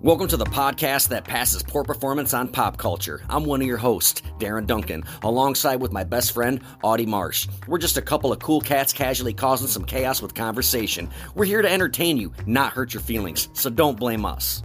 Welcome to the podcast that passes poor performance on pop culture. I'm one of your hosts, Darren Duncan, alongside with my best friend, Audie Marsh. We're just a couple of cool cats casually causing some chaos with conversation. We're here to entertain you, not hurt your feelings, so don't blame us.